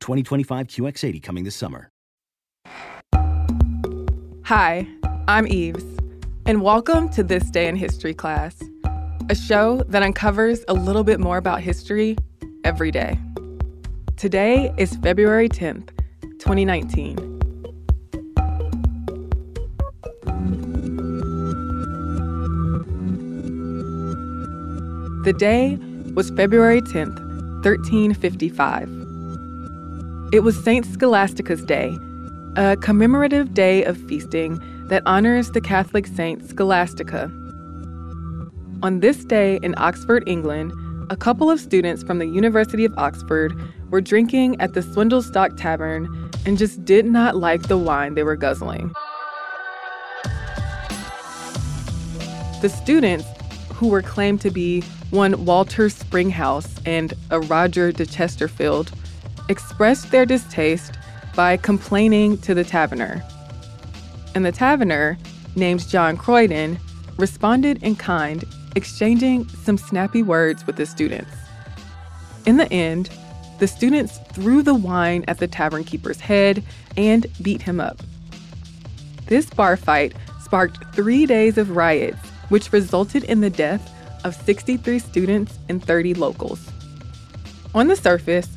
2025 QX80 coming this summer. Hi, I'm Eves, and welcome to This Day in History class, a show that uncovers a little bit more about history every day. Today is February 10th, 2019. The day was February 10th, 1355. It was Saint Scholastica's Day, a commemorative day of feasting that honors the Catholic saint Scholastica. On this day in Oxford, England, a couple of students from the University of Oxford were drinking at the Swindlestock Tavern and just did not like the wine they were guzzling. The students, who were claimed to be one Walter Springhouse and a Roger de Chesterfield, expressed their distaste by complaining to the taverner. And the taverner, named John Croydon, responded in kind, exchanging some snappy words with the students. In the end, the students threw the wine at the tavern keeper's head and beat him up. This bar fight sparked three days of riots, which resulted in the death of 63 students and 30 locals. On the surface,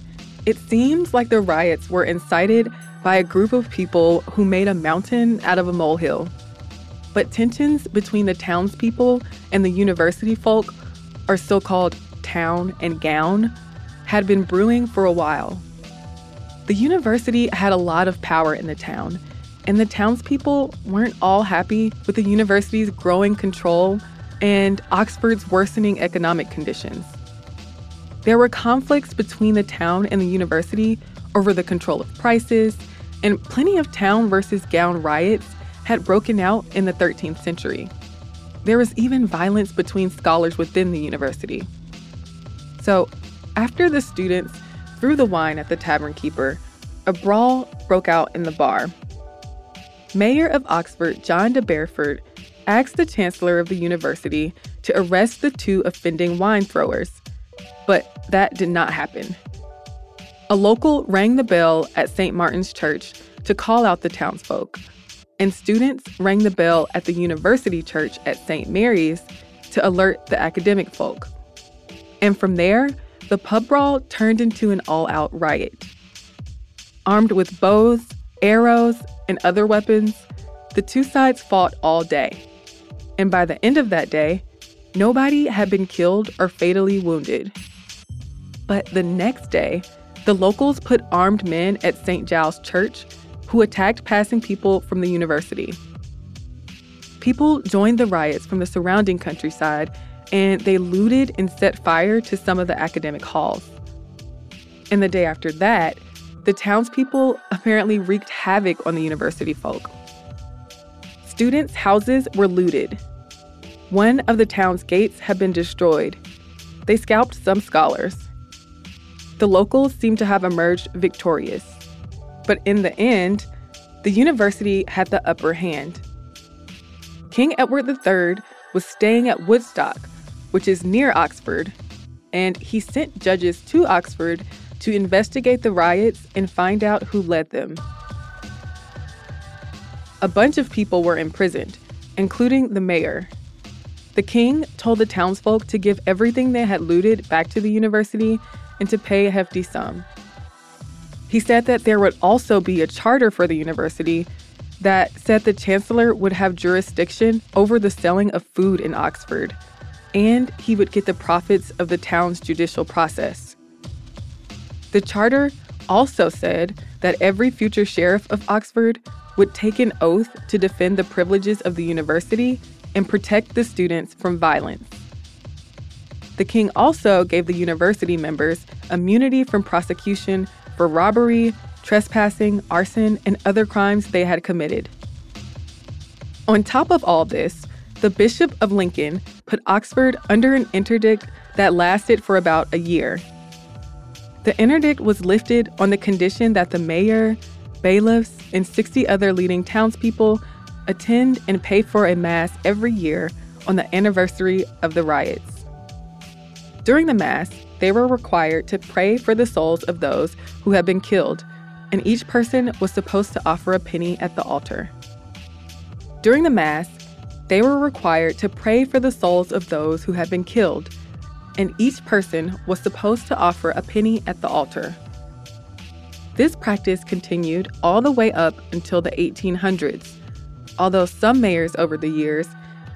it seems like the riots were incited by a group of people who made a mountain out of a molehill. But tensions between the townspeople and the university folk, or so called town and gown, had been brewing for a while. The university had a lot of power in the town, and the townspeople weren't all happy with the university's growing control and Oxford's worsening economic conditions. There were conflicts between the town and the university over the control of prices, and plenty of town versus gown riots had broken out in the 13th century. There was even violence between scholars within the university. So, after the students threw the wine at the tavern keeper, a brawl broke out in the bar. Mayor of Oxford, John de Bedford, asked the chancellor of the university to arrest the two offending wine throwers, but that did not happen. A local rang the bell at St. Martin's Church to call out the townsfolk, and students rang the bell at the university church at St. Mary's to alert the academic folk. And from there, the pub brawl turned into an all out riot. Armed with bows, arrows, and other weapons, the two sides fought all day. And by the end of that day, nobody had been killed or fatally wounded. But the next day, the locals put armed men at St. Giles Church who attacked passing people from the university. People joined the riots from the surrounding countryside and they looted and set fire to some of the academic halls. And the day after that, the townspeople apparently wreaked havoc on the university folk. Students' houses were looted. One of the town's gates had been destroyed. They scalped some scholars. The locals seemed to have emerged victorious. But in the end, the university had the upper hand. King Edward III was staying at Woodstock, which is near Oxford, and he sent judges to Oxford to investigate the riots and find out who led them. A bunch of people were imprisoned, including the mayor. The king told the townsfolk to give everything they had looted back to the university and to pay a hefty sum. He said that there would also be a charter for the university that said the chancellor would have jurisdiction over the selling of food in Oxford, and he would get the profits of the town's judicial process. The charter also said that every future sheriff of Oxford would take an oath to defend the privileges of the university and protect the students from violence. The king also gave the university members immunity from prosecution for robbery, trespassing, arson, and other crimes they had committed. On top of all this, the Bishop of Lincoln put Oxford under an interdict that lasted for about a year the interdict was lifted on the condition that the mayor, bailiffs, and 60 other leading townspeople attend and pay for a mass every year on the anniversary of the riots. During the mass, they were required to pray for the souls of those who had been killed, and each person was supposed to offer a penny at the altar. During the mass, they were required to pray for the souls of those who had been killed and each person was supposed to offer a penny at the altar. This practice continued all the way up until the 1800s, although some mayors over the years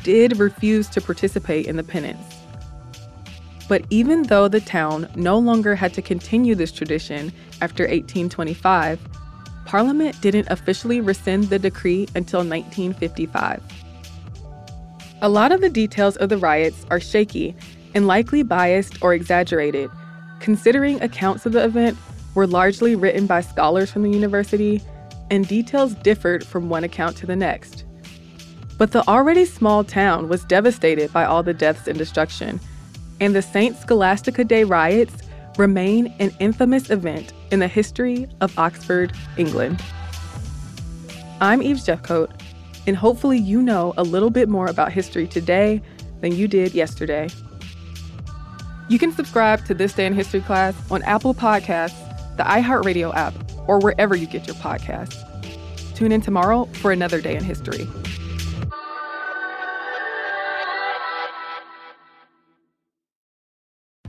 did refuse to participate in the penance. But even though the town no longer had to continue this tradition after 1825, Parliament didn't officially rescind the decree until 1955. A lot of the details of the riots are shaky and likely biased or exaggerated, considering accounts of the event were largely written by scholars from the university and details differed from one account to the next. But the already small town was devastated by all the deaths and destruction, and the St. Scholastica Day riots remain an infamous event in the history of Oxford, England. I'm Eves Jeffcoat, and hopefully you know a little bit more about history today than you did yesterday. You can subscribe to This Day in History class on Apple Podcasts, the iHeartRadio app, or wherever you get your podcasts. Tune in tomorrow for another day in history.